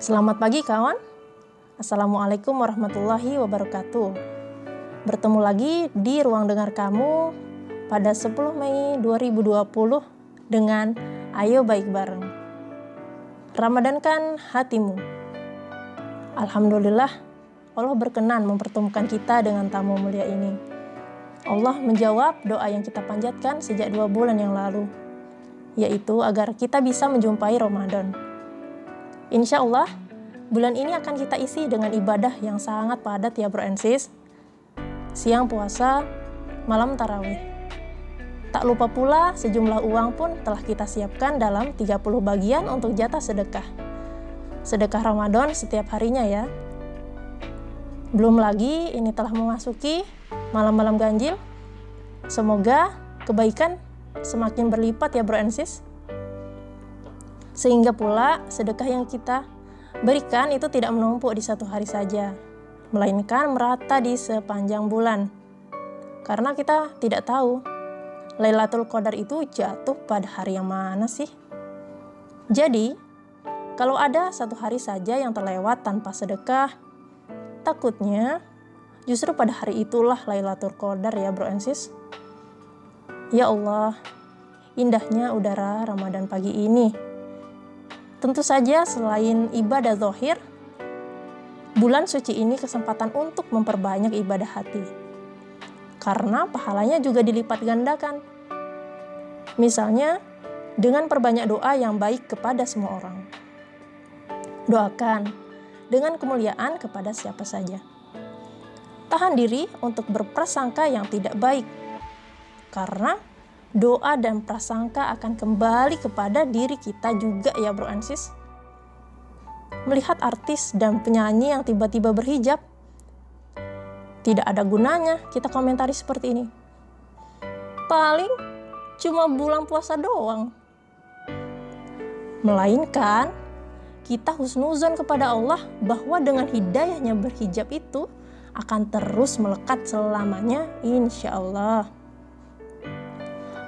Selamat pagi kawan. Assalamualaikum warahmatullahi wabarakatuh. Bertemu lagi di ruang dengar kamu pada 10 Mei 2020 dengan Ayo Baik Bareng. Ramadankan hatimu. Alhamdulillah, Allah berkenan mempertemukan kita dengan tamu mulia ini. Allah menjawab doa yang kita panjatkan sejak dua bulan yang lalu, yaitu agar kita bisa menjumpai Ramadan. Insya Allah, bulan ini akan kita isi dengan ibadah yang sangat padat ya bro and sis. Siang puasa, malam tarawih. Tak lupa pula sejumlah uang pun telah kita siapkan dalam 30 bagian untuk jatah sedekah. Sedekah Ramadan setiap harinya ya. Belum lagi ini telah memasuki malam-malam ganjil. Semoga kebaikan semakin berlipat ya bro and sis. Sehingga pula sedekah yang kita berikan itu tidak menumpuk di satu hari saja, melainkan merata di sepanjang bulan. Karena kita tidak tahu Lailatul Qadar itu jatuh pada hari yang mana sih? Jadi, kalau ada satu hari saja yang terlewat tanpa sedekah, takutnya justru pada hari itulah Lailatul Qadar ya bro and sis. Ya Allah, indahnya udara Ramadan pagi ini Tentu saja selain ibadah zohir, bulan suci ini kesempatan untuk memperbanyak ibadah hati. Karena pahalanya juga dilipat gandakan. Misalnya, dengan perbanyak doa yang baik kepada semua orang. Doakan dengan kemuliaan kepada siapa saja. Tahan diri untuk berprasangka yang tidak baik. Karena doa dan prasangka akan kembali kepada diri kita juga ya bro ansis. Melihat artis dan penyanyi yang tiba-tiba berhijab, tidak ada gunanya kita komentari seperti ini. Paling cuma bulan puasa doang. Melainkan kita husnuzon kepada Allah bahwa dengan hidayahnya berhijab itu akan terus melekat selamanya insya Allah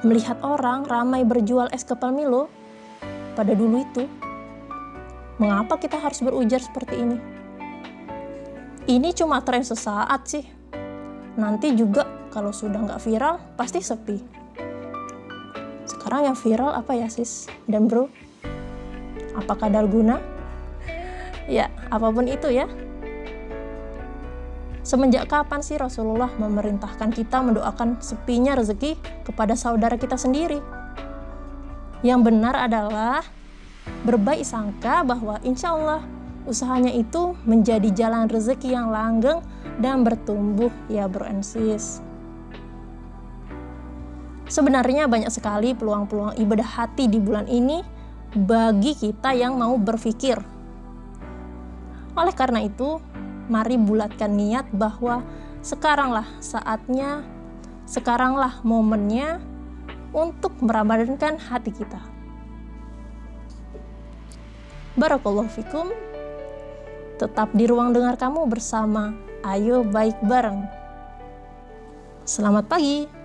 melihat orang ramai berjual es kepal Milo pada dulu itu. Mengapa kita harus berujar seperti ini? Ini cuma tren sesaat sih. Nanti juga kalau sudah nggak viral, pasti sepi. Sekarang yang viral apa ya sis dan bro? Apakah dalguna? Ya, apa pun itu ya. Semenjak kapan sih Rasulullah memerintahkan kita mendoakan sepinya rezeki kepada saudara kita sendiri? Yang benar adalah berbaik sangka bahwa insya Allah usahanya itu menjadi jalan rezeki yang langgeng dan bertumbuh ya bro and sis. Sebenarnya banyak sekali peluang-peluang ibadah hati di bulan ini bagi kita yang mau berpikir. Oleh karena itu, mari bulatkan niat bahwa sekaranglah saatnya, sekaranglah momennya untuk meramadhankan hati kita. Barakallahu fikum. Tetap di ruang dengar kamu bersama Ayo Baik Bareng. Selamat pagi.